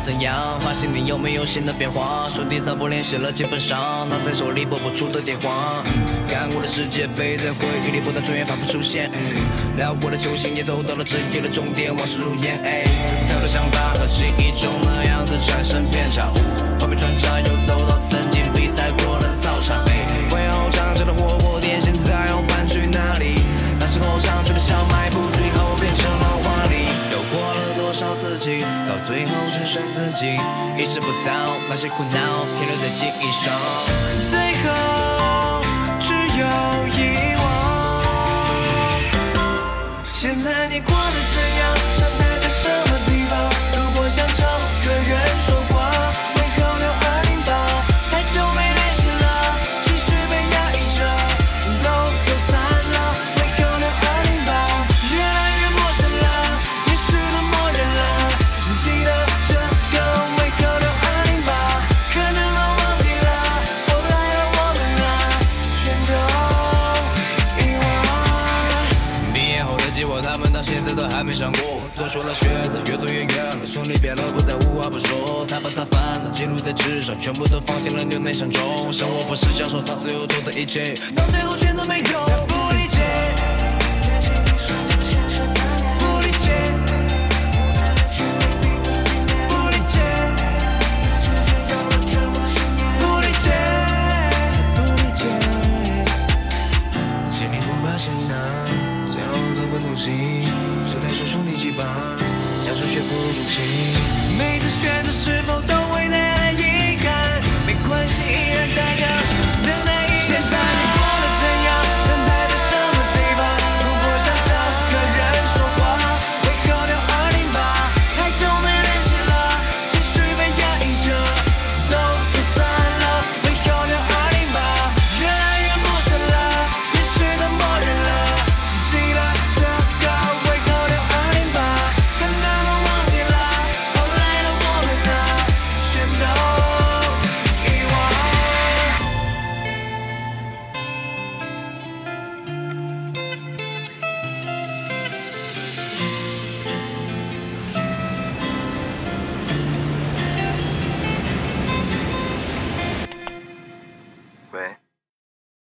怎样？发现你有没有新的变化，手机早不联系了，基本上拿在手里拨不出的电话。看过的世界杯在回忆里不断重演，反复出现。聊过的球星也走到了职业的终点，往事如烟。太多想法和记忆中的样到最后只剩自己，意识不到那些苦恼停留在记忆上，还没想过。做出了选择，越走越远了，兄弟变了，不再无话不说。他把他烦恼记录在纸上，全部都放进了牛奶箱中。生活不是享受他所有做的一切，到最后全都没用。但数学不用记每次选择是否都